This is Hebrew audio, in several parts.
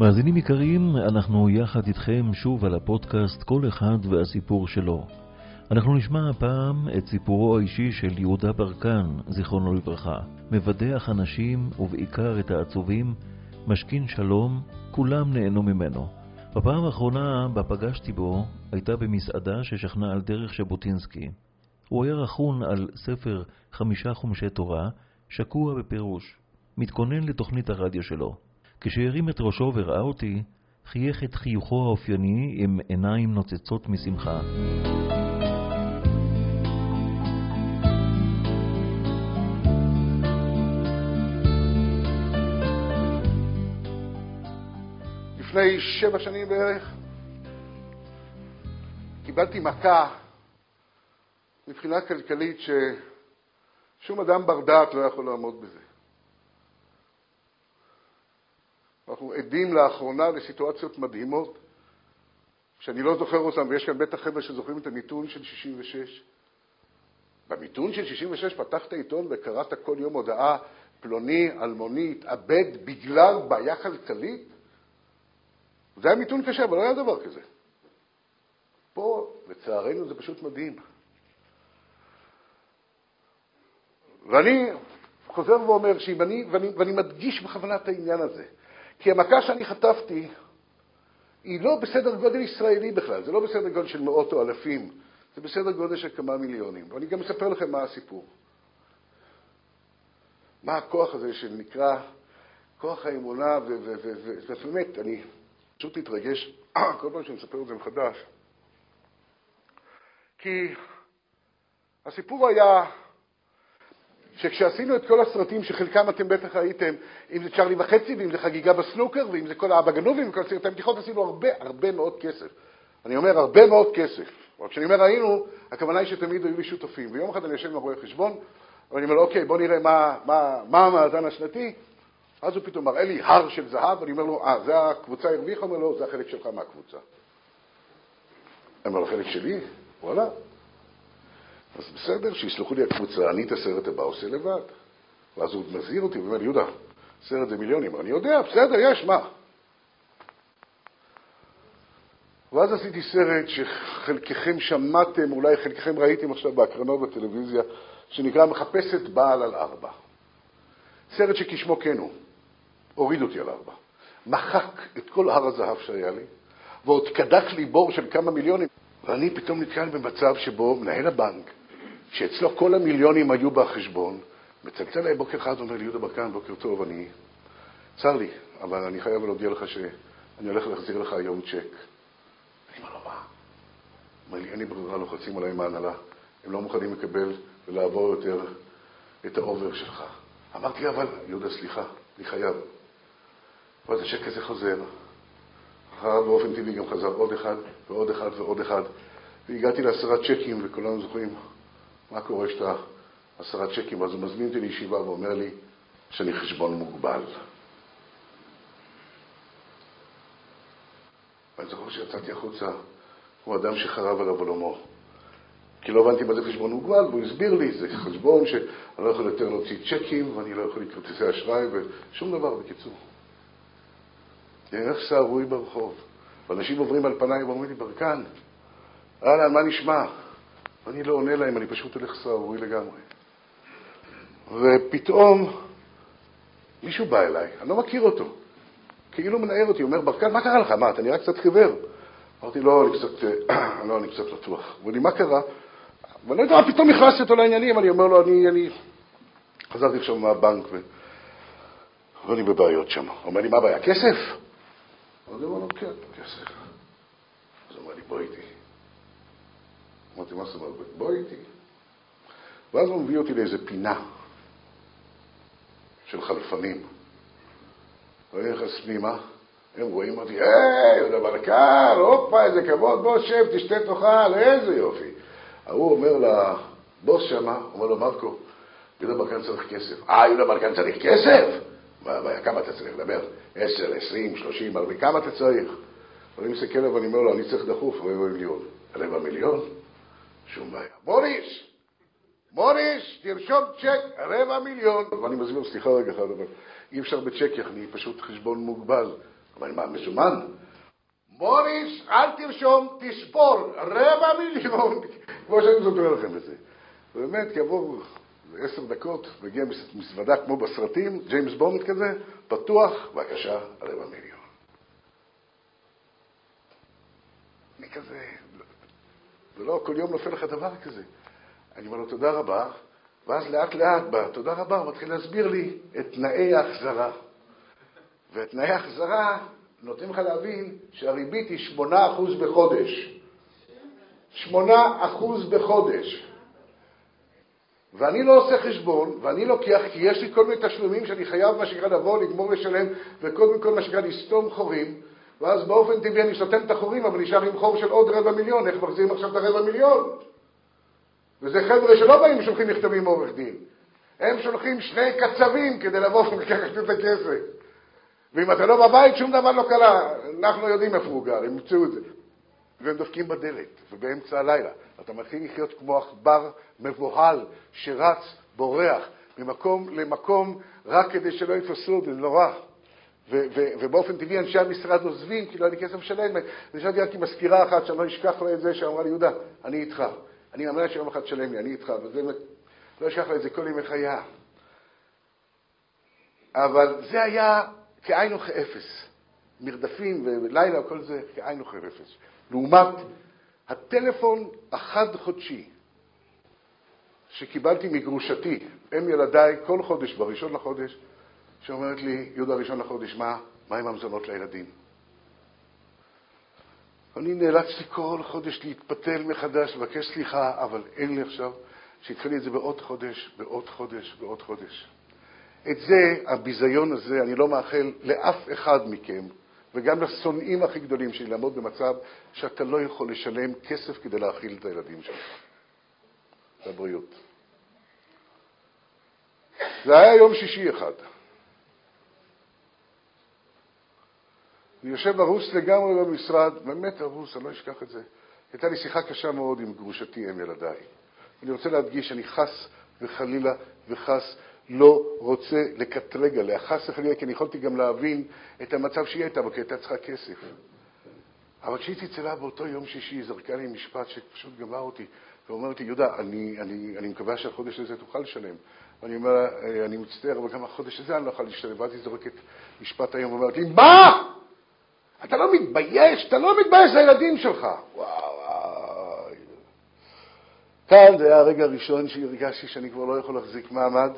מאזינים יקרים, אנחנו יחד איתכם שוב על הפודקאסט כל אחד והסיפור שלו. אנחנו נשמע הפעם את סיפורו האישי של יהודה ברקן, זיכרונו לברכה. מבדח אנשים, ובעיקר את העצובים, משכין שלום, כולם נהנו ממנו. בפעם האחרונה בה פגשתי בו, הייתה במסעדה ששכנה על דרך ז'בוטינסקי. הוא היה רכון על ספר חמישה חומשי תורה, שקוע בפירוש, מתכונן לתוכנית הרדיו שלו. כשהרים את ראשו וראה אותי, חייך את חיוכו האופייני עם עיניים נוצצות משמחה. לפני שבע שנים בערך קיבלתי מכה מבחינה כלכלית ששום אדם בר דעת לא יכול לעמוד בזה. אנחנו עדים לאחרונה לסיטואציות מדהימות שאני לא זוכר אותן, ויש כאן בטח חבר'ה שזוכרים את המיתון של 66. במיתון של 66 פתחת עיתון וקראת כל יום הודעה פלוני, אלמוני, התאבד בגלל בעיה כלכלית? זה היה מיתון קשה, אבל לא היה דבר כזה. פה, לצערנו, זה פשוט מדהים. ואני חוזר ואומר שאם אני, ואני, ואני מדגיש בכוונה את העניין הזה, כי המכה שאני חטפתי היא לא בסדר גודל ישראלי בכלל, זה לא בסדר גודל של מאות או אלפים, זה בסדר גודל של כמה מיליונים. ואני גם אספר לכם מה הסיפור. מה הכוח הזה שנקרא כוח האמונה, ובאמת, אני פשוט מתרגש כל פעם שאני מספר את זה מחדש. כי הסיפור היה שכשעשינו את כל הסרטים, שחלקם אתם בטח ראיתם, אם זה צ'רלי וחצי, ואם זה חגיגה בסנוקר, ואם זה כל האבא גנובים, וכל סרטי בדיחות, עשינו הרבה, הרבה מאוד כסף. אני אומר, הרבה מאוד כסף. אבל כשאני אומר ראינו, הכוונה היא שתמיד היו לי שותפים. ויום אחד אני יושב עם רואה חשבון, ואני אומר לו, אוקיי, בוא נראה מה, מה, מה המאזן השנתי. אז הוא פתאום מראה לי הר של זהב, ואני אומר לו, אה, זה הקבוצה הרוויחה? הוא אומר לו, זה החלק שלך מהקבוצה. אני אומר לו, החלק שלי? וואלה. אז בסדר, שיסלחו לי הקבוצה, אני את הסרט הבא עושה לבד. ואז הוא מזהיר אותי ואומר יהודה, סרט זה מיליונים. אני יודע, בסדר, יש, מה? ואז עשיתי סרט שחלקכם שמעתם, אולי חלקכם ראיתם עכשיו בהקרנות בטלוויזיה, שנקרא מחפשת בעל על ארבע. סרט שכשמו כן הוא, הוריד אותי על ארבע. מחק את כל הר הזהב שהיה לי, ועוד קדק לי בור של כמה מיליונים, ואני פתאום נתקל במצב שבו מנהל הבנק שאצלו כל המיליונים היו בחשבון, מצלצל אליי בוקר אחד, אומר לי, יהודה ברקן, בוקר טוב, אני... צר לי, אבל אני חייב להודיע לך שאני הולך להחזיר לך היום צ'ק. אני אומר לו, מה? אומר לי, אין לי ברירה, לוחצים עליי מההנהלה, הם לא מוכנים לקבל ולעבור יותר את האובר שלך. אמרתי, אבל, יהודה, סליחה, אני חייב. ואז הצ'ק הזה חוזר. אחריו באופן טבעי גם חזר עוד אחד ועוד אחד ועוד אחד, והגעתי לעשרה צ'קים, וכולנו זוכרים מה קורה כשאתה עשרה צ'קים? אז הוא מזמין אותי לישיבה ואומר לי שאני חשבון מוגבל. ואני זוכר שיצאתי החוצה, הוא אדם שחרב עליו עולמו. כי לא הבנתי מה זה חשבון מוגבל, והוא הסביר לי, זה חשבון שאני לא יכול יותר להוציא צ'קים, ואני לא יכול לקרוא כרטיסי אשראי, ושום דבר, בקיצור. אני הולך סהרוי ברחוב, ואנשים עוברים על פניי ואומרים לי, ברקן, אהלן, מה נשמע? ואני לא עונה להם, אני פשוט הולך סהרורי לגמרי. ופתאום מישהו בא אליי, אני לא מכיר אותו, כאילו מנער אותי, אומר, ברקן, מה קרה לך? מה, אתה נראה קצת חיוור. אמרתי, לא, אני קצת, לא, אני קצת לטוח. הוא אומר לי, מה קרה? ואני לא יודע, פתאום נכנסתי אותו לעניינים, אני אומר לו, אני, אני... חזרתי עכשיו מהבנק ו... ואני בבעיות שם. הוא אומר לי, מה הבעיה, כסף? אז הוא אומר לו, כן, כסף. אז הוא אומר לי, בוא איתי. אמרתי, מה זאת אומרת? בוא איתי. ואז הוא מביא אותי לאיזה פינה של חלפנים. ואני נכנס פנימה, הם רואים אותי, היי, יהודה ברקן, הופה, איזה כבוד, בוא שב, תשתה תאכל, איזה יופי. ההוא אומר לבוס שמה, אומר לו, מרקו, יהודה ברקן צריך כסף. אה, יהודה ברקן צריך כסף? כמה אתה צריך לדבר? עשר, עשרים, שלושים, ארבעים, כמה אתה צריך? אני מסתכל עליו ואני אומר לו, אני צריך דחוף רבע מיליון. רבע מיליון? שום בעיה. מוריס, מוריס, תרשום צ'ק, רבע מיליון. ואני מזמין, סליחה רגע אחד, אבל אי אפשר בצ'ק, אני פשוט חשבון מוגבל. אבל מה, מזומן? מוריס, אל תרשום, תספור, רבע מיליון, כמו שאני זוכר לכם את זה. באמת, כעבור עשר דקות, מגיע מזוודה כמו בסרטים, ג'יימס בונד כזה, פתוח, בבקשה, רבע מיליון. אני כזה, ולא כל יום נופל לך דבר כזה. אני אומר לו, תודה רבה, ואז לאט לאט, בתודה רבה, הוא מתחיל להסביר לי את תנאי ההחזרה. ואת תנאי ההחזרה נותנים לך להבין שהריבית היא 8% בחודש. 8% בחודש. ואני לא עושה חשבון, ואני לוקח, כי יש לי כל מיני תשלומים שאני חייב, מה שנקרא, לבוא, לגמור לשלם, וקודם כל, מה שנקרא, לסתום חורים, ואז באופן טבעי אני סותם את החורים, אבל נשאר עם חור של עוד רבע מיליון, איך מחזירים עכשיו את הרבע מיליון? וזה חבר'ה שלא באים ושולחים מכתבים מעורך דין. הם שולחים שני קצבים כדי לבוא ולקחת את הכסף. ואם אתה לא בבית, שום דבר לא קרה. אנחנו יודעים איפה הוא גר, הם ימצאו את זה. והם דופקים בדלת, ובאמצע הלילה. אתה מתחיל לחיות כמו עכבר מבוהל שרץ, בורח, ממקום למקום, רק כדי שלא יתפסו אותי, זה נורא. ובאופן טבעי אנשי המשרד עוזבים, כי לא היה לי כסף לשלם. נשארתי רק עם מזכירה אחת, שאני לא אשכח לה את זה, שאמרה לי, יהודה, אני איתך. אני מאמין שיום אחד תשלם לי, אני איתך. וזה, לא אשכח לה את זה כל ימי חיי. אבל זה היה כאין וכאפס. מרדפים ולילה וכל זה כאין וכאפס. לעומת הטלפון החד-חודשי שקיבלתי מגרושתי, אם ילדיי, כל חודש, בראשון לחודש, שאומרת לי, יהודה, ראשון לחודש, מה, מה עם המזונות לילדים? אני נאלצתי כל חודש להתפתל מחדש, לבקש סליחה, אבל אין לי עכשיו, שידחה לי את זה בעוד חודש, בעוד חודש, בעוד חודש. את זה, הביזיון הזה, אני לא מאחל לאף אחד מכם, וגם לשונאים הכי גדולים שלי, לעמוד במצב שאתה לא יכול לשלם כסף כדי להאכיל את הילדים שלך. לבריאות. זה היה יום שישי אחד. אני יושב הרוס לגמרי במשרד, באמת הרוס, אני לא אשכח את זה. הייתה לי שיחה קשה מאוד עם גרושתי, אם ילדיי. אני רוצה להדגיש, אני חס וחלילה וחס לא רוצה לקטרג עליה, חס וחלילה, כי אני יכולתי גם להבין את המצב שהיא הייתה בו, כי הייתה צריכה כסף. אבל כשהיא צלצלה באותו יום שישי, היא זרקה לי משפט שפשוט גמר אותי, ואומרת לי, יהודה, אני, אני, אני מקווה שהחודש הזה תוכל לשלם. ואני אומר לה, אה, אני מצטער, אבל גם החודש הזה אני לא אוכל לשלם. ואז היא זורקת משפט היום ואומרת לי, מה? אתה לא מתבייש? אתה לא מתבייש לילדים שלך. וואו, וואו. כאן זה היה הרגע הראשון שהרגשתי שאני כבר לא יכול להחזיק מעמד.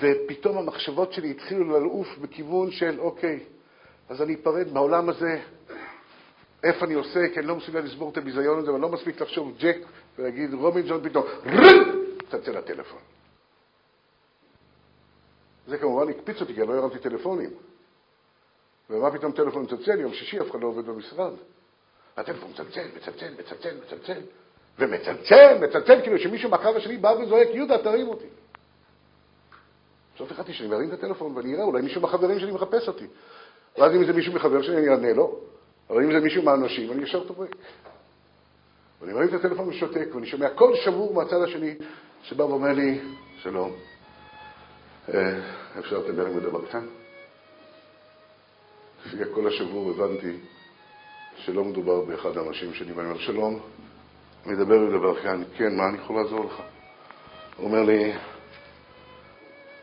ופתאום המחשבות שלי התחילו לעוף בכיוון של, אוקיי, אז אני אפרד מהעולם הזה, איפה אני עושה, כי אני לא מסוגל לסבור את הביזיון הזה, ואני לא מספיק לחשוב ג'ק ולהגיד רובין ג'ון פתאום, צלצל לטלפון. זה כמובן הקפיץ אותי, כי אני לא הרמתי טלפונים. ומה פתאום טלפון מצלצל? יום שישי אף אחד לא עובד במשרד. הטלפון מצלצל, מצלצל, מצלצל, מצלצל, ומצלצל, מצלצל, כאילו שמישהו מהקו השני בא וזועק, יהודה, תרים אותי. עכשיו החלטתי שאני מרים את הטלפון ואני אראה, אולי מישהו מהחברים שלי מחפש אותי. ואז אם זה מישהו מחבר שלי, אני אענה לו, אבל אם זה מישהו מהאנשים, אני ישר טובק. ואני מרים את הטלפון ושותק, ואני שומע קול שבור מהצד השני, שבא ואומר לי, שלום, אה, אפשר לדבר עם דבר קטן? לפי הקול השבור הבנתי שלא מדובר באחד האנשים שלי, ואני אומר, שלום, מדבר עם כאן, כן, מה אני יכול לעזור לך? הוא אומר לי,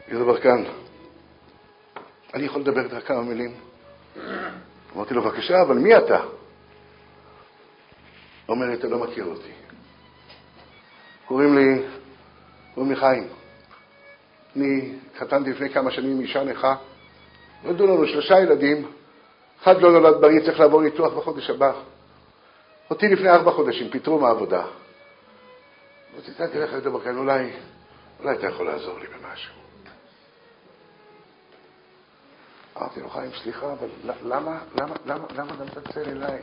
יהודה ברקן, אני יכול לדבר איתך כמה מילים? אמרתי לו, בבקשה, אבל מי אתה? הוא אומר לי, אתה לא מכיר אותי. קוראים לי, קוראים לי חיים. אני התחתנתי לפני כמה שנים עם אישה נכה, נולדו לנו שלושה ילדים, אחד לא נולד בריא, צריך לעבור ניתוח בחודש הבא. אותי לפני ארבע חודשים, פיטרו מהעבודה. אמרתי, תראה לך, יהודה ברקן, אולי, אולי אתה יכול לעזור לי במשהו. אמרתי לו, חיים, סליחה, אבל למה, למה, למה, למה אתה מצלצל אליי?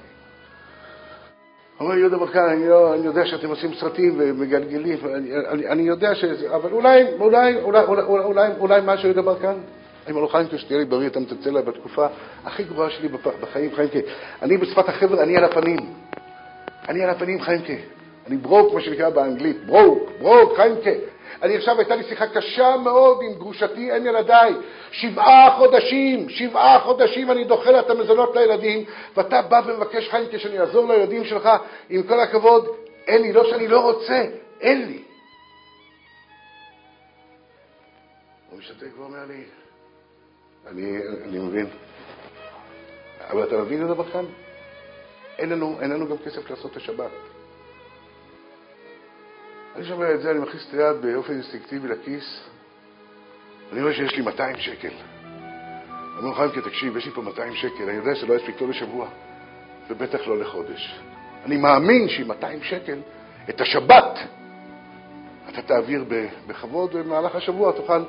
אומר, יהודה ברקן, אני, לא, אני יודע שאתם עושים סרטים ומגלגלים, אני, אני, אני יודע שזה, אבל אולי, אולי, אולי, אולי, אולי, אולי משהו, יהודה ברקן? אני אומר לו, חיימקה, שתהיה לי בריא, אתה מצלצל אליי בתקופה הכי גבוהה שלי בחיים, חיימקה. אני בשפת החבר'ה, אני על הפנים. אני על הפנים, חיימקה. אני ברוק, מה שנקרא באנגלית, ברוק, ברוק, חיימקה. אני עכשיו, הייתה לי שיחה קשה מאוד עם גרושתי, אין ילדיי. שבעה חודשים, שבעה חודשים אני דוחה לה את המזונות לילדים, ואתה בא ומבקש, חיים, כשאני אעזור לילדים שלך, עם כל הכבוד, אין לי, לא שאני לא רוצה, אין לי. הוא משתק ואומר לי, אני, אני מבין. אבל אתה מבין את זה בכלל? אין לנו, אין לנו גם כסף לעשות את השבת. אני שומע את זה, אני מכניס את היד באופן אינסטינקטיבי לכיס, אני רואה שיש לי 200 שקל. אני אומר חיימקה, תקשיב, יש לי פה 200 שקל, אני יודע שלא יספיק לא לשבוע, ובטח לא לחודש. אני מאמין שעם 200 שקל, את השבת, אתה תעביר בכבוד, ובמהלך השבוע תוכל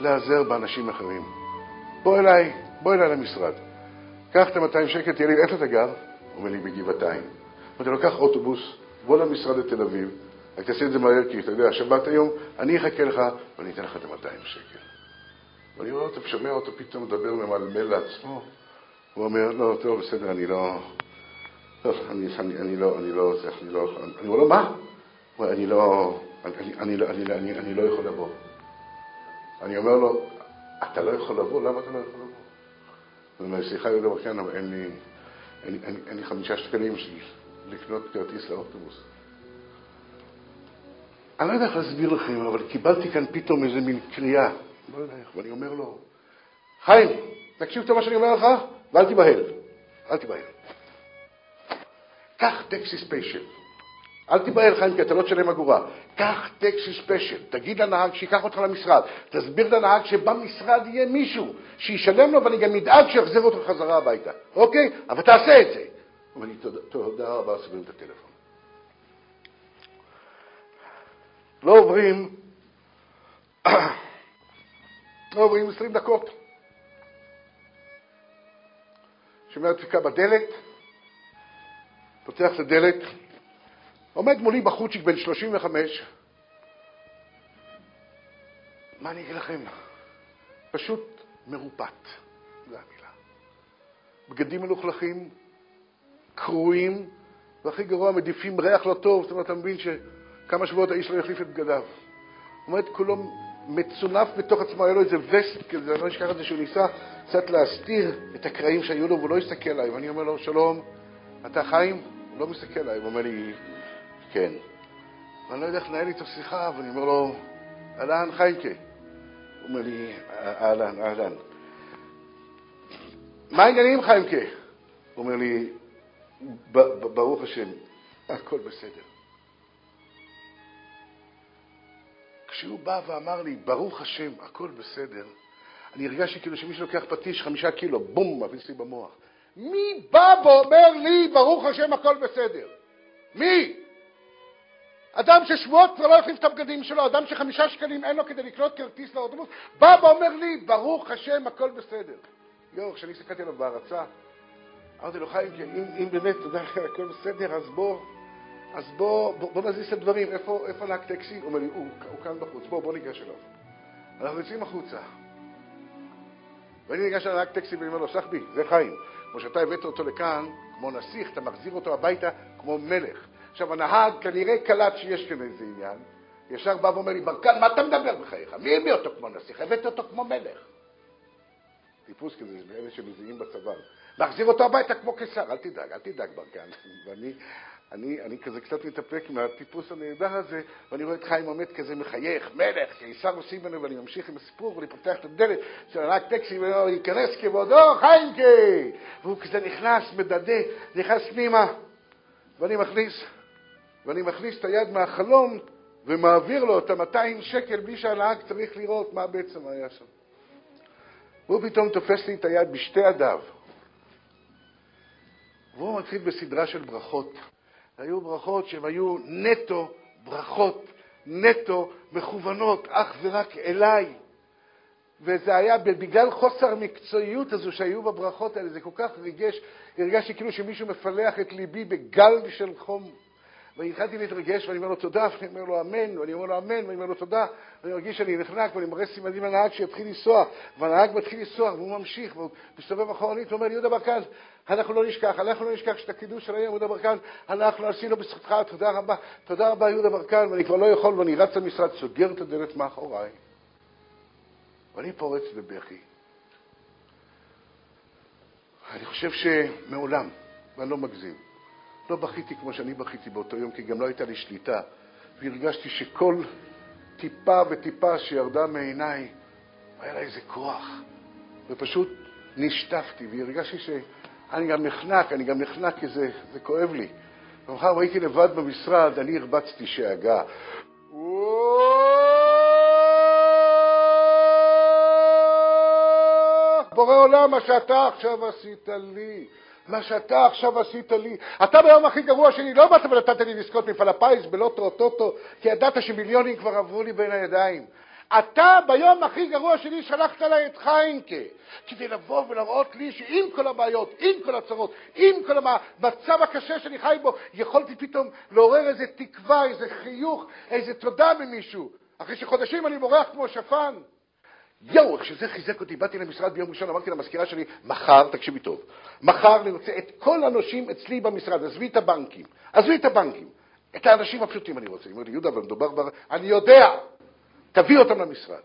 להיעזר באנשים אחרים. בוא אליי, בוא אליי למשרד. קח את ה-200 שקל, תהיה לי, איפה אתה גר? אומר לי, בגבעתיים. אמרתי לו, קח אוטובוס, בוא למשרד לתל אביב, רק תעשה את זה מהר, כי אתה יודע, השבת היום, אני אחכה לך ואני אתן לך את ה-200 שקל. ואני רואה אותו, שומע אותו פתאום מדבר ממלמל לעצמו. הוא אומר, לא, טוב, בסדר, אני לא... טוב, אני, אני, אני לא, אני לא, אני לא, אני אומר לו, מה? אני לא, אני, אני, אני, אני, אני לא יכול לבוא. אני אומר לו, אתה לא יכול לבוא? למה אתה לא יכול לבוא? הוא אומר, סליחה, יהודה ברכיין, אבל אין לי, אין, אין, אין לי חמישה שקלים לקנות כרטיס לאוטובוס. אני לא יודע איך להסביר לכם, אבל קיבלתי כאן פתאום איזה מין קריאה, לא יודע איך, ואני אומר לו, חיים, תקשיב טוב מה שאני אומר לך, ואל תיבהל, אל תיבהל. קח taxi special. אל תיבהל, חיים, כי אתה לא תשלם אגורה. קח taxi special, תגיד לנהג שייקח אותך למשרד, תסביר לנהג שבמשרד יהיה מישהו שישלם לו ואני גם אדאג שיחזיר אותך חזרה הביתה, אוקיי? אבל תעשה את זה. הוא אומר לי, תודה רבה, סוגרים את הטלפון. לא עוברים, לא עוברים 20 דקות. שומע דפיקה בדלת, פותח את הדלת, עומד מולי בחוצ'יק בן 35, מה אני אגיד לכם? פשוט מרופט, זו המילה. בגדים מלוכלכים, קרועים, והכי גרוע, מדיפים ריח לא טוב, זאת אומרת, אתה מבין שכמה שבועות האיש לא יחליף את בגדיו. עומד כולו מצונף בתוך עצמו, היה לו איזה וסט כזה, אני לא אשכח את זה שהוא ניסה קצת להסתיר את הקרעים שהיו לו, והוא לא הסתכל עליי. ואני אומר לו, שלום, אתה חיים? הוא לא מסתכל עליי, הוא אומר לי, כן. ואני לא יודע איך לנהל איתו שיחה, ואני אומר לו, אהלן, חיימקה. הוא אומר לי, אהלן, אהלן. מה העניינים, חיימקה? הוא אומר לי, ברוך השם, הכל בסדר. כשהוא בא ואמר לי, ברוך השם, הכל בסדר, אני הרגשתי כאילו שמישהו לוקח פטיש חמישה קילו, בום, מכניס לי במוח. מי בא ואומר לי, ברוך השם, הכל בסדר? מי? אדם ששבועות כבר לא החליף את הבגדים שלו, אדם שחמישה שקלים אין לו כדי לקנות כרטיס לאוטובוס, בא ואומר לי, ברוך השם, הכל בסדר. יואו, כשאני הסתכלתי עליו בהרצה, אמרתי לו, חיים, אם, אם באמת, אתה יודע, הכל בסדר, אז בוא, אז בוא, בוא, בוא נזיז את הדברים, איפה, איפה נהג טקסי? הוא אומר לי, הוא, הוא כאן בחוץ, בוא, בוא ניגש אליו. אנחנו יוצאים החוצה. ואני ניגש לנהג טקסי ואני אומר לו, סחבי, זה חיים. כמו שאתה הבאת אותו לכאן, כמו נסיך, אתה מחזיר אותו הביתה כמו מלך. עכשיו, הנהג כנראה קלט שיש כאן איזה עניין, ישר בא ואומר לי, ברקן, מה אתה מדבר בחייך? מי הביא אותו כמו נסיך? הבאת אותו כמו מלך. טיפוס כזה, אלה שמזיעים בצבא. להחזיר אותו הביתה כמו קיסר, אל תדאג, אל תדאג ברקן. ואני אני, אני כזה קצת מתאפק מהטיפוס הנהדר הזה, ואני רואה את חיים עומד כזה מחייך, מלך, קיסר עושים ממנו, ואני ממשיך עם הסיפור, ואני פותח את הדלת של הנהג טקסי, והוא ייכנס כבודו, חיימקה! והוא כזה נכנס, מדדה, נכנס פנימה, ואני מכניס, ואני מכניס את היד מהחלום, ומעביר לו את ה-200 שקל בלי שהנהג צריך לראות מה בעצם היה שם. והוא פתאום תופס לי את היד בשתי ידיו. והוא מתחיל בסדרה של ברכות. היו ברכות שהן היו נטו ברכות, נטו מכוונות אך ורק אליי. וזה היה בגלל חוסר המקצועיות הזו שהיו בברכות האלה, זה כל כך ריגש, הרגשתי כאילו שמישהו מפלח את ליבי בגל של חום. והתחלתי להתרגש, ואני אומר לו תודה, ואני אומר לו אמן, ואני אומר לו אמן, ואני אומר לו תודה, ואני מרגיש שאני נחנק, ואני מראה סימנים לנהג שיתחיל לנסוע, והנהג מתחיל לנסוע, והוא ממשיך, והוא מסתובב אחורנית, ואומר לי, יהודה ברקן, אנחנו לא נשכח, אנחנו לא נשכח שאת הקידוש של היום, יהודה ברקן, אנחנו עשינו בזכותך, תודה רבה, תודה רבה, יהודה ברקן, ואני כבר לא יכול, ואני רץ למשרד, סוגר את הדלת מאחוריי, ואני פורץ בבכי. אני חושב שמעולם, ואני לא מגזים, לא בכיתי כמו שאני בכיתי באותו יום, כי גם לא הייתה לי שליטה, והרגשתי שכל טיפה וטיפה שירדה מעיניי, היה לה איזה כוח, ופשוט נשטפתי, והרגשתי שאני גם נחנק, אני גם נחנק כי זה, זה כואב לי. ומחר הייתי לבד במשרד, אני הרבצתי שאגה. בורא עולם, מה שאתה עכשיו עשית לי, מה שאתה עכשיו עשית לי. אתה ביום הכי גרוע שלי לא באת ונתת לי לזכות מפעל הפיס בלוטו או טוטו, כי ידעת שמיליונים כבר עברו לי בין הידיים. אתה ביום הכי גרוע שלי שלחת אליי את חיינקה, כדי לבוא ולהראות לי שעם כל הבעיות, עם כל הצרות, עם כל המצב הקשה שאני חי בו, יכולתי פתאום לעורר איזה תקווה, איזה חיוך, איזה תודה ממישהו. אחרי שחודשים אני בורח כמו שפן. יואו, איך שזה חיזק אותי, באתי למשרד ביום ראשון, אמרתי למזכירה שלי, מחר, תקשיבי טוב, מחר אני רוצה את כל הנושים אצלי במשרד, עזבי את הבנקים, עזבי את הבנקים, את האנשים הפשוטים אני רוצה. היא אומרת לי, יהודה, אבל מדובר בר... אני יודע, תביא אותם למשרד.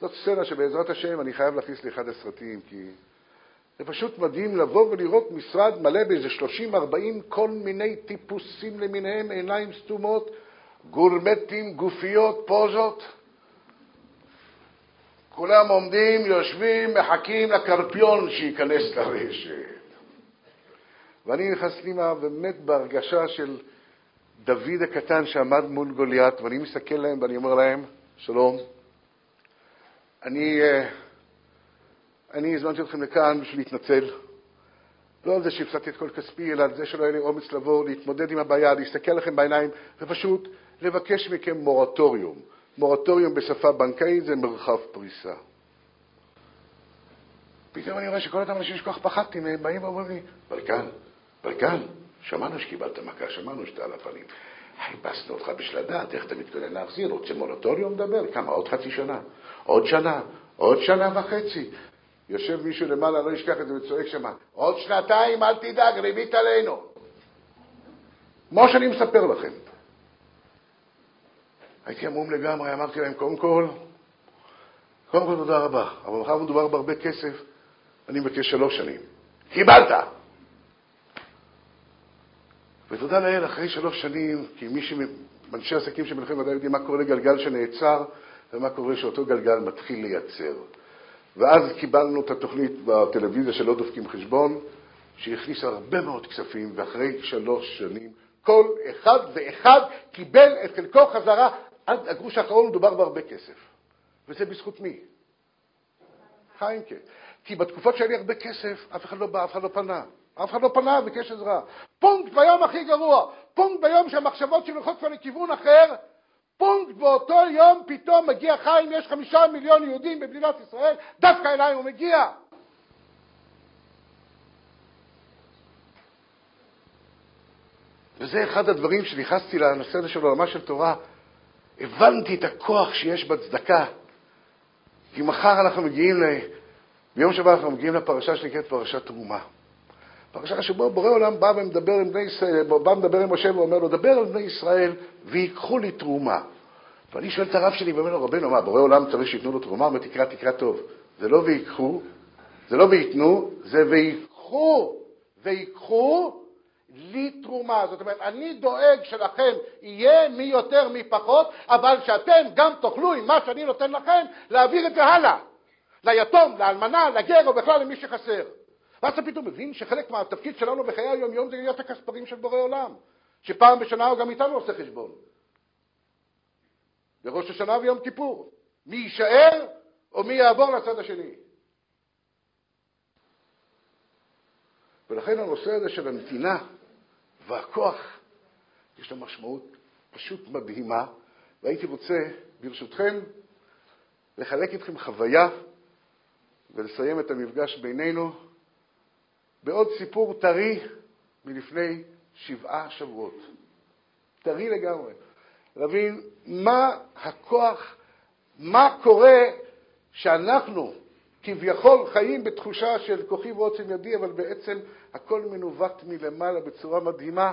זאת סצנה שבעזרת השם אני חייב להכניס לאחד הסרטים, כי זה פשוט מדהים לבוא ולראות משרד מלא באיזה 30-40 כל מיני טיפוסים למיניהם, עיניים סתומות, גורמטים, גופיות, פוזות. כולם עומדים, יושבים, מחכים לקרפיון שייכנס לרשת. ואני נכנס פנימה באמת בהרגשה של דוד הקטן שעמד מול גוליית, ואני מסתכל להם ואני אומר להם, שלום, אני, אה, אני הזמנתי אתכם לכאן בשביל להתנצל. לא על זה שהפסדתי את כל כספי, אלא על זה שלא היה לי אומץ לבוא, להתמודד עם הבעיה, להסתכל לכם בעיניים, ופשוט לבקש מכם מורטוריום. מורטוריום בשפה בנקאית זה מרחב פריסה. פתאום אני רואה שכל אותם אנשים שכל כך פחדתי מהם באים ואומרים לי, ברקן, ברקן, שמענו שקיבלת מכה, שמענו שאתה על הפנים. חיפשנו אותך בשביל לדעת איך אתה מתכונן להחזיר, רוצה מורטוריום לדבר? כמה? עוד חצי שנה? עוד שנה? עוד שנה וחצי? יושב מישהו למעלה, לא ישכח את זה, וצועק שמה, עוד שנתיים, אל תדאג, ריבית עלינו. כמו שאני מספר לכם. הייתי עמום לגמרי, אמרתי להם, קודם כל, קודם כל תודה רבה, אבל מחר מדובר בהרבה כסף, אני מבקש שלוש שנים. קיבלת! ותודה לאל, אחרי שלוש שנים, כי מי אנשי עסקים שמלכים ודאי יודעים מה קורה לגלגל שנעצר ומה קורה שאותו גלגל מתחיל לייצר. ואז קיבלנו את התוכנית בטלוויזיה של לא דופקים חשבון, שהכניסה הרבה מאוד כספים, ואחרי שלוש שנים כל אחד ואחד קיבל את חלקו חזרה עד הגרוש האחרון מדובר בהרבה כסף. וזה בזכות מי? חיימקה. כי בתקופות שהיה לי הרבה כסף, אף אחד לא בא, אף אחד לא פנה. אף אחד לא פנה וביקש עזרה. פונקט ביום הכי גרוע, פונקט ביום שהמחשבות שלי הולכות כבר לכיוון אחר, פונקט באותו יום פתאום מגיע חיים, יש חמישה מיליון יהודים במדינת ישראל, דווקא אליי הוא מגיע. וזה אחד הדברים שנכנסתי לנושא הזה של עולמה של תורה, הבנתי את הכוח שיש בצדקה. כי מחר אנחנו מגיעים, ל... ביום שבת אנחנו מגיעים לפרשה שנקראת פרשת תרומה. פרשה שבו בורא עולם בא ומדבר עם בני ישראל, בא ומדבר עם משה ואומר לו, דבר על בני ישראל ויקחו לי תרומה. ואני שואל את הרב שלי ואומר לו, רבנו, מה, בורא עולם צריך שייתנו לו תרומה? אומר, תקרא, תקרא טוב. זה לא ויקחו, זה לא וייתנו, זה ויקחו, ויקחו לי תרומה. זאת אומרת, אני דואג שלכם יהיה מי יותר מי פחות, אבל שאתם גם תוכלו עם מה שאני נותן לכם להעביר את זה הלאה. ליתום, לאלמנה, לגר או בכלל למי שחסר. ואז אתה פתאום מבין שחלק מהתפקיד שלנו בחיי היום-יום זה להיות הכספרים של בורא עולם, שפעם בשנה הוא גם איתנו עושה חשבון. בראש השנה ויום כיפור. מי יישאר או מי יעבור לצד השני. ולכן הנושא הזה של הנתינה והכוח, יש לו משמעות פשוט מדהימה, והייתי רוצה, ברשותכם, לחלק איתכם חוויה ולסיים את המפגש בינינו בעוד סיפור טרי מלפני שבעה שבועות. טרי לגמרי. להבין מה הכוח, מה קורה שאנחנו כביכול חיים בתחושה של כוחי ועוצם ידי, אבל בעצם הכל מנווט מלמעלה בצורה מדהימה.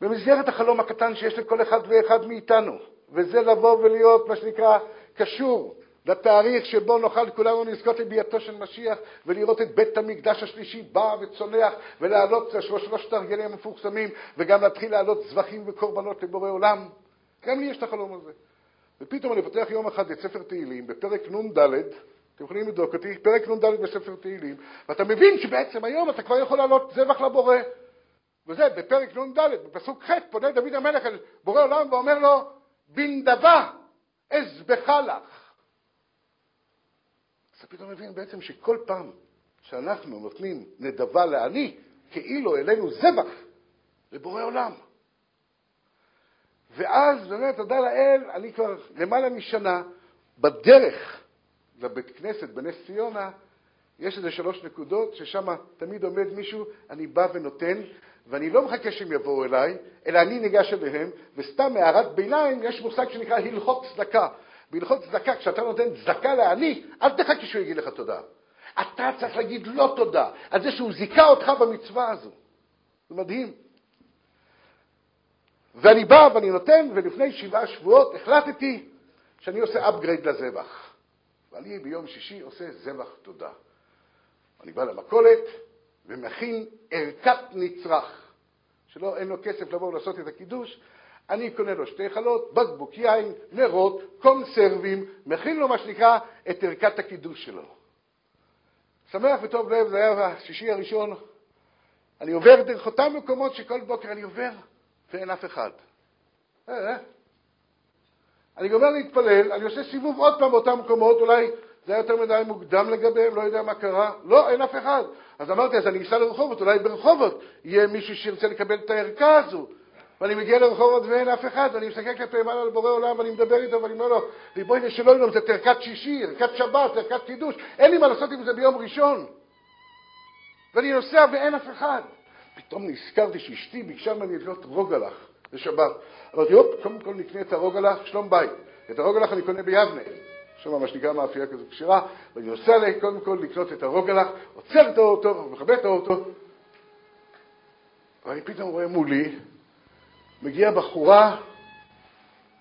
במסגרת החלום הקטן שיש לכל אחד ואחד מאיתנו, וזה לבוא ולהיות, מה שנקרא, קשור לתאריך שבו נוכל כולנו לזכות לביאתו של משיח ולראות את בית המקדש השלישי בא וצונח ולהעלות שלושת הרגלים המפורסמים וגם להתחיל להעלות זבחים וקורבנות לבורא עולם. גם לי יש את החלום הזה. ופתאום אני פותח יום אחד את ספר תהילים בפרק נ"ד, אתם יכולים לבדוק אותי, פרק נ"ד בספר תהילים, ואתה מבין שבעצם היום אתה כבר יכול להעלות זבח לבורא. וזה בפרק נ"ד, בפסוק ח', פונה דוד המלך אל בורא עולם ואומר לו, בנדבה אזבחה לך. אתה פתאום מבין בעצם שכל פעם שאנחנו נותנים נדבה לעני, כאילו אלינו זבח לבורא עולם. ואז באמת, תודה לאל, אני כבר למעלה משנה בדרך לבית כנסת בנס ציונה, יש איזה שלוש נקודות ששם תמיד עומד מישהו, אני בא ונותן, ואני לא מחכה שהם יבואו אליי, אלא אני ניגש אליהם, וסתם הערת ביניים, יש מושג שנקרא הלכות צדקה. בהלכות צדקה, כשאתה נותן צדקה לעני, אל תחכה שהוא יגיד לך תודה. אתה צריך להגיד לא תודה על זה שהוא זיכה אותך במצווה הזו. זה מדהים. ואני בא ואני נותן, ולפני שבעה שבועות החלטתי שאני עושה upgrade לזבח. ואני ביום שישי עושה זבח תודה. אני בא למכולת ומכין ערכת נצרך, שלא, אין לו כסף לבוא ולעשות את הקידוש, אני קונה לו שתי חלות, בקבוק יין, נרות, קונסרבים, מכין לו מה שנקרא את ערכת הקידוש שלו. שמח וטוב לב, זה היה השישי הראשון. אני עובר דרך אותם מקומות שכל בוקר אני עובר ואין אף אחד. אה, אה. אני גומר להתפלל, אני עושה סיבוב עוד פעם באותם מקומות, אולי זה היה יותר מדי מוקדם לגביהם, לא יודע מה קרה. לא, אין אף אחד. אז אמרתי, אז אני אסע לרחובות, אולי ברחובות יהיה מישהו שירצה לקבל את הערכה הזו. ואני מגיע לרחובות ואין אף אחד, ואני מסתכל כלפי מעלה לבורא עולם ואני מדבר איתו ואני אומר לו, ריבונו שלא יום, זה ערכת שישי, ערכת שבת, ערכת קידוש, אין לי מה לעשות עם זה ביום ראשון. ואני נוסע ואין אף אחד. פתאום נזכרתי שאשתי ביקשה ממני לקנות רוגלח לשבת. אמרתי, הופ, קודם כל נקנה את הרוגלח, שלום בית. את הרוגלח אני קונה ביבנה. שם מה שנקרא מאפייה כזו כשרה, ואני נוסע לי קודם כל לקנות את הרוגלח, עוצר את האוטו, מכבה את האוטו, ואני פתאום רואה מולי מגיעה בחורה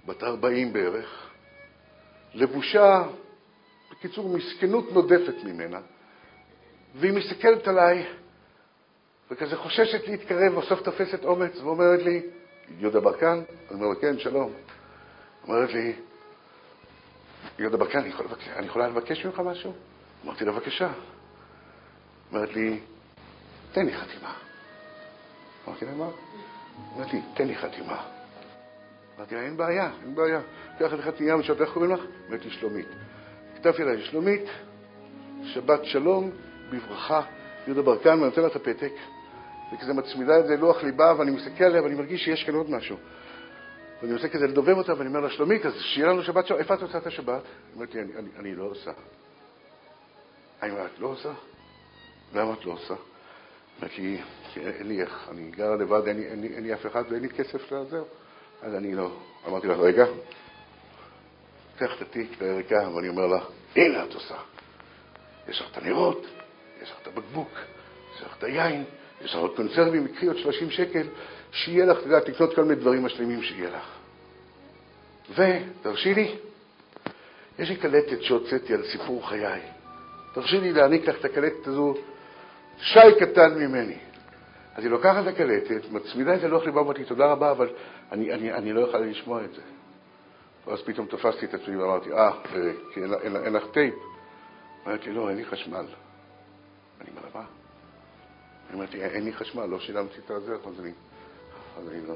בת 40 בערך, לבושה, בקיצור, מסכנות נודפת ממנה, והיא מסתכלת עליי וכזה חוששת להתקרב, בסוף תופסת אומץ ואומרת לי, יהודה ברקן? אני אומר לה, כן, שלום. אומרת לי, יהודה ברקן, אני, יכול אני יכולה לבקש ממך משהו? אמרתי לה, בבקשה. אומרת לי, תן לי חתימה. אמרתי לה, מה? אמרתי תן לי חתימה. אמרתי לה, אין בעיה, אין בעיה. קח לך חתימה משבת, איך קוראים לך? אמרתי שלומית. כתבתי לה, שלומית, שבת שלום, בברכה, יהודה ברקן, ואני נותן לה את הפתק, וכזה מצמידה את זה לוח ליבה, ואני מסתכל עליה ואני מרגיש שיש כאן עוד משהו. ואני עושה כזה לדובב אותה, ואני אומר לה, שלומית, אז שיהיה לנו שבת שלום, איפה את עושה את השבת? היא אומרת לי, אני, אני, אני לא עושה. אני אומר, את לא עושה? למה את לא עושה? אומרת לי, אין לי איך, אני גרה לבד, אין אין, אין לי אף אחד ואין לי כסף לעזר, אז אני לא. אמרתי לה, רגע, קח את התיק לערכה, ואני אומר לה, הנה את עושה. יש לך את הנרות, יש לך את הבקבוק, יש לך את היין, יש לך עוד קונסרבים, קחי עוד 30 שקל, שיהיה לך, אתה יודע, תקנות כל מיני דברים משלימים שיהיה לך. ותרשי לי, יש לי קלטת שהוצאתי על סיפור חיי. תרשי לי להעניק לך את הקלטת הזו, שי קטן ממני. אז היא לוקחת את הקלטת, מצמידה את זה לוח ליבה, אמרתי, תודה רבה, אבל אני, אני, אני לא יכולה לשמוע את זה. ואז פתאום תפסתי את עצמי ואמרתי, אה, כי אין, אין, אין לך טייפ. אמרתי, לא, אין לי חשמל. אני אומר, מה? אמרתי, אין לי חשמל, לא שילמתי את הזה, אז אני, אז אני לא...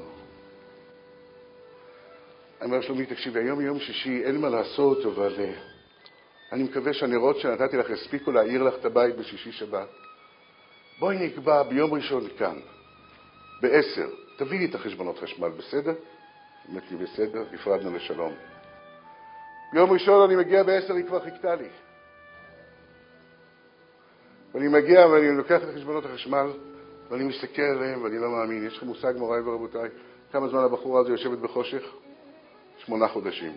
אני אומר, שלומי, תקשיבי, היום יום שישי, אין מה לעשות, אבל uh, אני מקווה שהנרות שנתתי לך יספיקו להעיר לך את הבית בשישי שבת. בואי נקבע ביום ראשון כאן, בעשר, תביאי לי את החשבונות חשמל, בסדר? אמרתי לי, בסדר, נפרדנו לשלום. ביום ראשון אני מגיע בעשר, היא כבר חיכתה לי. ואני מגיע ואני לוקח את חשבונות החשמל, ואני מסתכל עליהם ואני לא מאמין. יש לכם מושג, מוריי ורבותיי, כמה זמן הבחורה הזו יושבת בחושך? שמונה חודשים.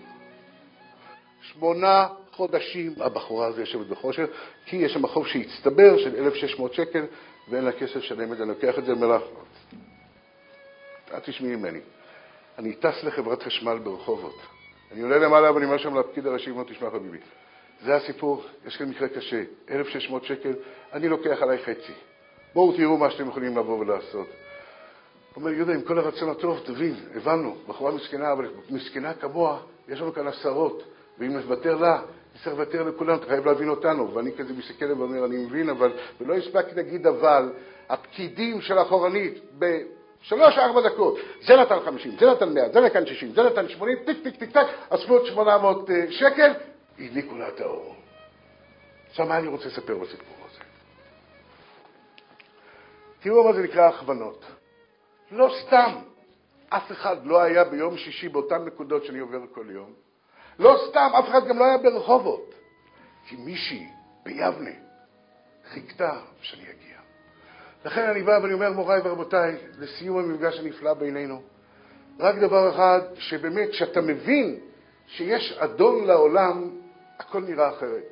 שמונה חודשים הבחורה הזו יושבת בחושך, כי יש שם חוב שהצטבר של 1,600 שקל ואין לה כסף זה. אני לוקח את זה ואומר לה, את תשמעי ממני. אני טס לחברת חשמל ברחובות. אני עולה למעלה ואני אומר שם לפקיד הראשי, תשמע חביבי, זה הסיפור, יש כאן מקרה קשה, 1,600 שקל, אני לוקח עליי חצי. בואו תראו מה שאתם יכולים לבוא ולעשות. הוא אומר, יהודה, עם כל הרצון הטוב, תבין, הבנו, בחורה מסכנה, אבל מסכנה כמוה, יש לנו כאן עשרות, ואם נוותר לה, נצטרך לוותר לכולם, אתה חייב להבין אותנו. ואני כזה מסתכל ואומר, אני מבין, אבל, ולא הספקתי להגיד אבל, הפקידים של אחורנית, בשלוש-ארבע דקות, זה נתן חמישים, זה נתן מאה, זה נתן שישים, זה נתן שמונים, טיק טיק טיק טק, אספו שמונה מאות אה, שקל, הדליקו לה את האור. עכשיו, מה אני רוצה לספר בסיפור הזה? תראו מה זה נקרא הכוונות. לא סתם אף אחד לא היה ביום שישי באותן נקודות שאני עובר כל יום. לא סתם אף אחד גם לא היה ברחובות. כי מישהי ביבנה חיכתה שאני אגיע. לכן אני בא ואני אומר, מוריי ורבותיי, לסיום המפגש הנפלא בינינו, רק דבר אחד, שבאמת, כשאתה מבין שיש אדון לעולם, הכל נראה אחרת.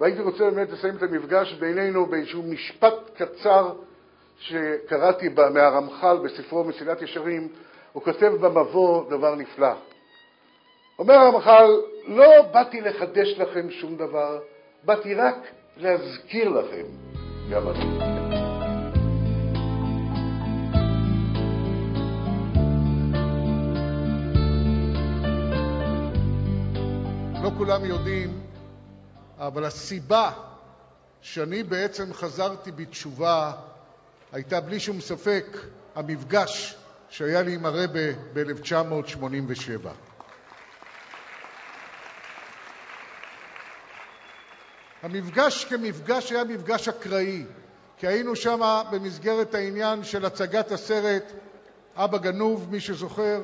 והייתי רוצה באמת לסיים את המפגש בינינו באיזשהו משפט קצר שקראתי מהרמח"ל בספרו מסילת ישרים, הוא כותב במבוא דבר נפלא. אומר הרמח"ל, לא באתי לחדש לכם שום דבר, באתי רק להזכיר לכם גם אני. כולם יודעים, אבל הסיבה שאני בעצם חזרתי בתשובה הייתה בלי שום ספק המפגש שהיה לי עם הרבה ב-1987. המפגש כמפגש היה מפגש אקראי, כי היינו שם במסגרת העניין של הצגת הסרט אבא גנוב, מי שזוכר,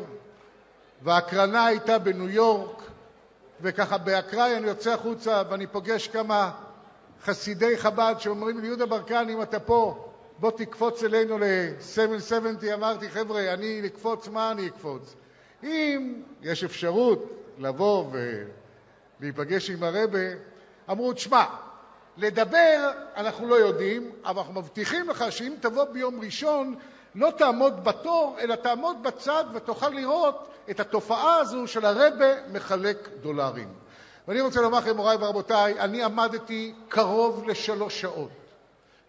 וההקרנה הייתה בניו יורק, וככה באקראי אני יוצא החוצה ואני פוגש כמה חסידי חב"ד שאומרים לי, יהודה ברקן, אם אתה פה, בוא תקפוץ אלינו ל-770. אמרתי, חבר'ה, אני לקפוץ, מה אני אקפוץ? אם יש אפשרות לבוא ולהיפגש עם הרבה, אמרו, תשמע, לדבר אנחנו לא יודעים, אבל אנחנו מבטיחים לך שאם תבוא ביום ראשון, לא תעמוד בתור, אלא תעמוד בצד ותוכל לראות את התופעה הזו של הרבה מחלק דולרים. ואני רוצה לומר לכם, מוריי ורבותיי, אני עמדתי קרוב לשלוש שעות.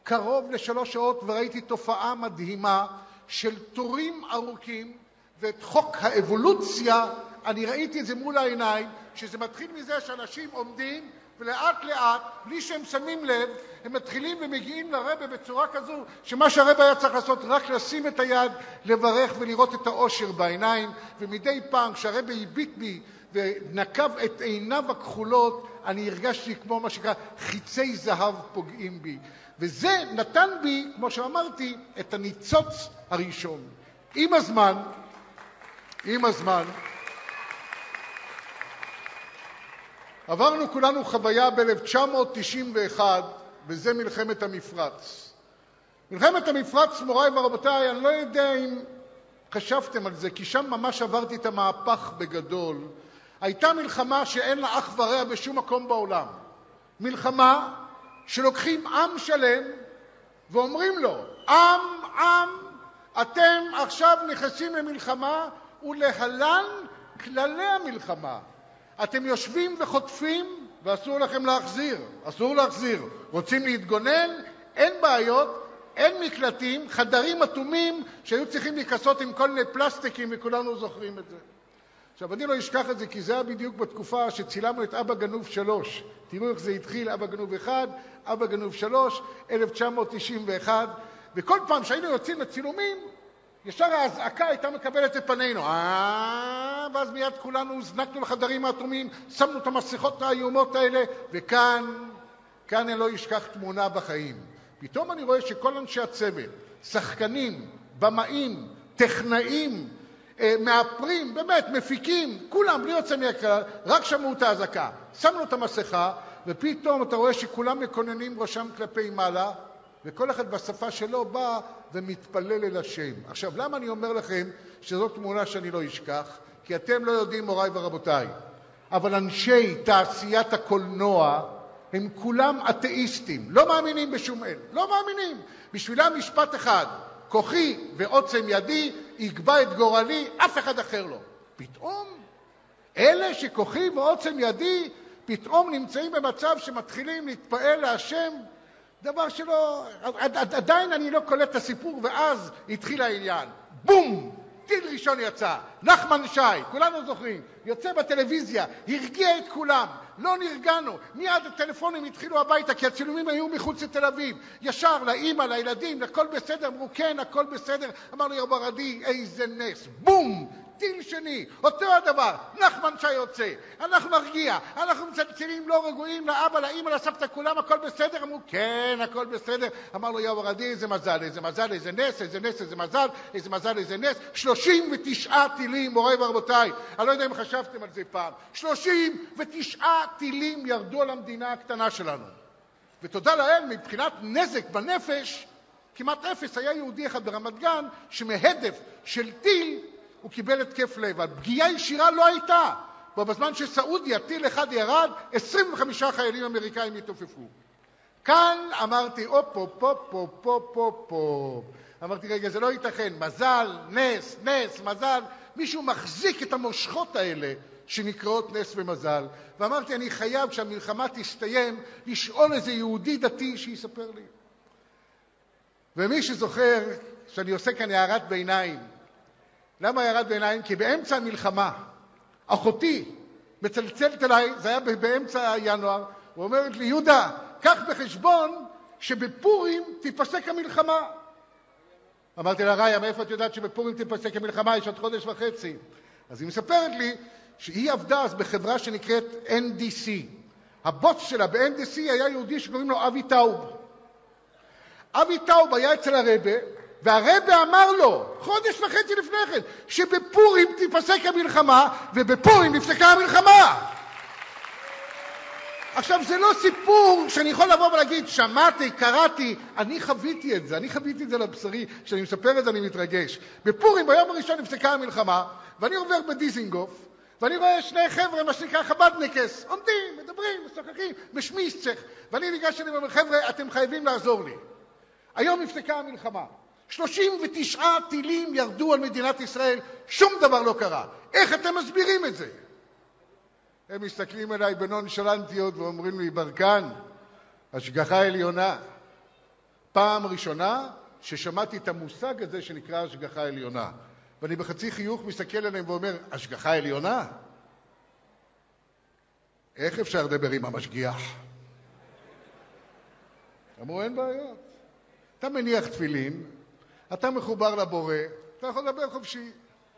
קרוב לשלוש שעות וראיתי תופעה מדהימה של תורים ארוכים, ואת חוק האבולוציה, אני ראיתי את זה מול העיניים, שזה מתחיל מזה שאנשים עומדים ולאט לאט, בלי שהם שמים לב, הם מתחילים ומגיעים לרבה בצורה כזו, שמה שהרבה היה צריך לעשות, רק לשים את היד, לברך ולראות את האושר בעיניים, ומדי פעם כשהרבה הביט בי ונקב את עיניו הכחולות, אני הרגשתי כמו מה שנקרא חיצי זהב פוגעים בי. וזה נתן בי, כמו שאמרתי, את הניצוץ הראשון. עם הזמן, עם הזמן, עברנו כולנו חוויה ב-1991, וזה מלחמת המפרץ. מלחמת המפרץ, מוריי ורבותיי, אני לא יודע אם חשבתם על זה, כי שם ממש עברתי את המהפך בגדול. הייתה מלחמה שאין לה אח ורע בשום מקום בעולם. מלחמה שלוקחים עם שלם ואומרים לו, עם, עם, אתם עכשיו נכנסים למלחמה ולהלן כללי המלחמה. אתם יושבים וחוטפים ואסור לכם להחזיר, אסור להחזיר. רוצים להתגונן? אין בעיות, אין מקלטים, חדרים אטומים שהיו צריכים להיכסות עם כל מיני פלסטיקים וכולנו זוכרים את זה. עכשיו, אני לא אשכח את זה כי זה היה בדיוק בתקופה שצילמנו את אבא גנוב שלוש. תראו איך זה התחיל, אבא גנוב אחד, אבא גנוב שלוש, 1991, וכל פעם שהיינו יוצאים לצילומים, ישר האזעקה הייתה מקבלת את פנינו. אה, ואז מיד כולנו הוזנקנו לחדרים האטומים, שמנו את המסכות האיומות האלה, וכאן, כאן אני לא אשכח תמונה בחיים. פתאום אני רואה שכל אנשי הצוות, שחקנים, במאים, טכנאים, אה, מאפרים, באמת, מפיקים, כולם, בלי יוצא מהכלל, רק שמעו את האזעקה. שמנו את המסכה, ופתאום אתה רואה שכולם מקוננים ראשם כלפי מעלה, וכל אחד בשפה שלו בא ומתפלל אל השם. עכשיו, למה אני אומר לכם שזאת תמונה שאני לא אשכח? כי אתם לא יודעים, מוריי ורבותיי, אבל אנשי תעשיית הקולנוע הם כולם אתאיסטים, לא מאמינים בשום אל, לא מאמינים. בשבילם משפט אחד, כוחי ועוצם ידי יקבע את גורלי, אף אחד אחר לא. פתאום אלה שכוחי ועוצם ידי פתאום נמצאים במצב שמתחילים להתפעל להשם, דבר שלא... עדיין אני לא קולט את הסיפור, ואז התחיל העניין. בום! טיל ראשון יצא, נחמן שי, כולנו זוכרים, יוצא בטלוויזיה, הרגיע את כולם, לא נרגענו, מיד הטלפונים התחילו הביתה כי הצילומים היו מחוץ לתל אביב, ישר לאימא, לילדים, הכל בסדר, אמרו כן, הכל בסדר, אמר לי רב ערדי, איזה נס, בום, טיל שני, אותו הדבר, נחמן שי יוצא, אנחנו נרגיע, אנחנו מצלצלים לא רגועים לאבא, לאמא, לסבתא, כולם הכל בסדר? אמרו, כן, הכל בסדר. אמר לו יאו ערדי, איזה מזל, איזה מזל, איזה נס, איזה נס, איזה מזל, איזה מזל, איזה נס. 39 טילים, מוריי ורבותיי, אני לא יודע אם חשבתם על זה פעם, 39 טילים ירדו על המדינה הקטנה שלנו. ותודה לאל, מבחינת נזק בנפש, כמעט אפס. היה יהודי אחד ברמת גן שמהדף של טיל הוא קיבל התקף לב. הפגיעה ישירה לא הייתה. בזמן שסעודיה, טיל אחד ירד, 25 חיילים אמריקאים התעופפו. כאן אמרתי, הופ, הופ, הופ, הופ, הופ, הופ, הופ. אמרתי, רגע, זה לא ייתכן. מזל, נס, נס, מזל. מישהו מחזיק את המושכות האלה שנקראות נס ומזל. ואמרתי, אני חייב, כשהמלחמה תסתיים, לשאול איזה יהודי דתי שיספר לי. ומי שזוכר שאני עושה כאן הערת ביניים, למה הערת ביניים? כי באמצע המלחמה, אחותי מצלצלת אליי, זה היה באמצע ינואר, ואומרת לי, יהודה, קח בחשבון שבפורים תיפסק המלחמה. אמרתי לה, ראיה, מאיפה את יודעת שבפורים תיפסק המלחמה? יש עוד חודש וחצי. אז היא מספרת לי שהיא עבדה אז בחברה שנקראת NDC. הבוס שלה ב-NDC היה יהודי שקוראים לו אבי טאוב. אבי טאוב היה אצל הרבה, והרבה אמר לו, חודש וחצי לפני כן, שבפורים תיפסק המלחמה, ובפורים נפסקה המלחמה. עכשיו, זה לא סיפור שאני יכול לבוא ולהגיד, שמעתי, קראתי, אני חוויתי את זה, אני חוויתי את זה לבשרי, כשאני מספר את זה אני מתרגש. בפורים, ביום הראשון נפסקה המלחמה, ואני עובר בדיזינגוף, ואני רואה שני חבר'ה, מה שנקרא חב"דניקס, עומדים, מדברים, משחקים, משמיסצ'ך, ואני ניגש אליהם ואומר, חבר'ה, אתם חייבים לעזור לי. היום נפסקה המלחמה. 39 טילים ירדו על מדינת ישראל, שום דבר לא קרה. איך אתם מסבירים את זה? הם מסתכלים עליי בנונשלנטיות ואומרים לי, ברקן, השגחה עליונה. פעם ראשונה ששמעתי את המושג הזה שנקרא השגחה עליונה. ואני בחצי חיוך מסתכל עליהם ואומר, השגחה עליונה? איך אפשר לדבר עם המשגיח? אמרו, אין בעיות. אתה מניח תפילין, אתה מחובר לבורא, אתה יכול לדבר חופשי.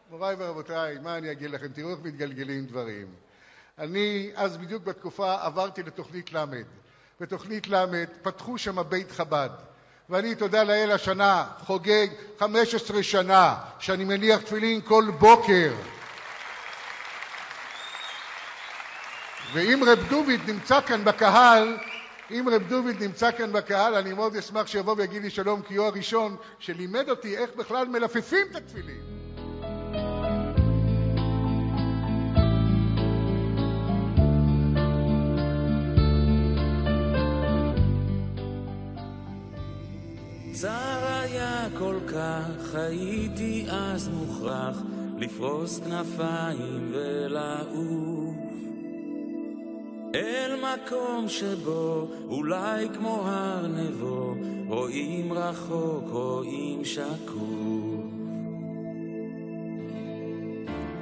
מוריי ורבותיי, מה אני אגיד לכם? תראו איך מתגלגלים דברים. אני אז בדיוק בתקופה עברתי לתוכנית ל'. בתוכנית ל' פתחו שם בית חב"ד. ואני, תודה לאל, השנה חוגג 15 שנה שאני מניח תפילין כל בוקר. ואם רב דוביד נמצא כאן בקהל, אם רב דוד נמצא כאן בקהל, אני מאוד אשמח שיבוא ויגיד לי שלום, כי הוא הראשון שלימד אותי איך בכלל מלפפים את התפילין. צר היה כל כך, הייתי אז מוכרח לפרוס כנפיים ולעוף. אל מקום שבו אולי כמו הר נבו רואים רחוק, רואים שקוף.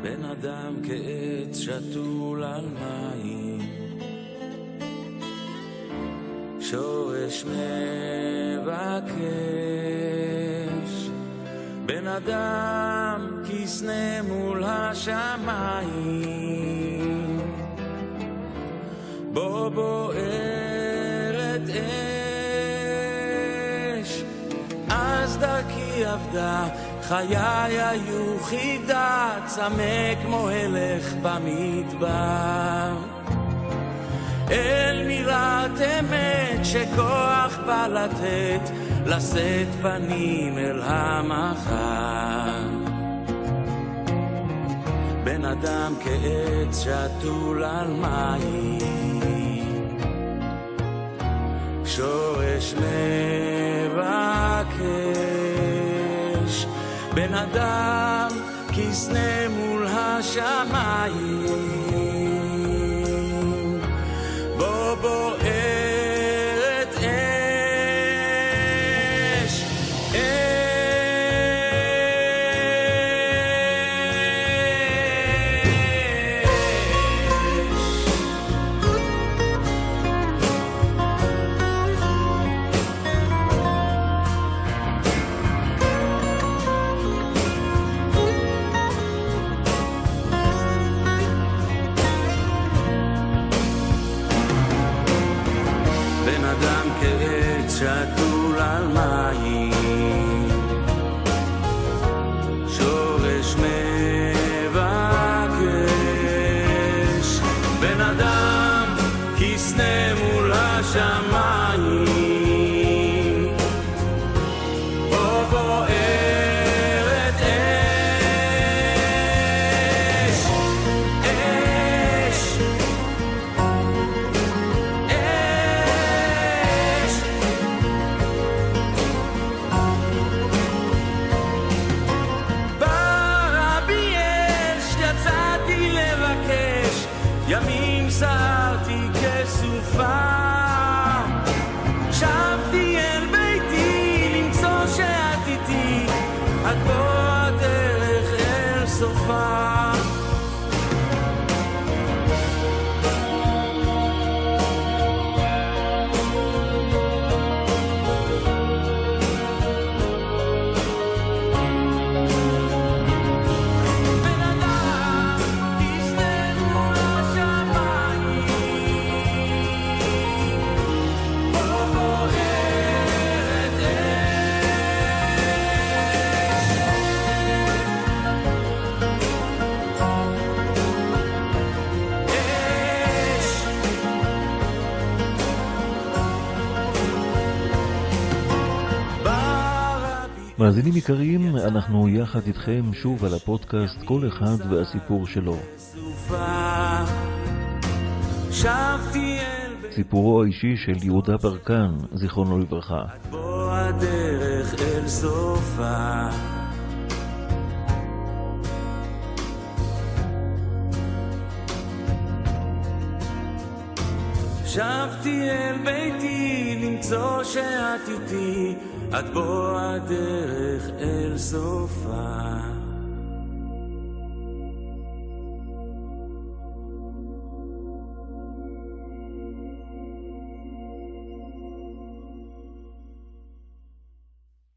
בן אדם כעץ שתול על מים, שורש מבקש. בן אדם כסנה מול השמיים. בו בוערת אש. אז דרכי עבדה, חיי היו חידה, צמא כמו הלך במדבר. אל מירת אמת שכוח בא לתת, לשאת פנים אל המחר. בן אדם כעץ שתול על מים, שורש מבקש, בן אדם כסנה מול השמיים. shut מאזינים יקרים, אנחנו יחד איתכם שוב על הפודקאסט כל אחד והסיפור שלו. סיפורו האישי של יהודה ברקן, זיכרונו לברכה. שבתי אל ביתי למצוא שאת איתי עד בוא הדרך אל סופה.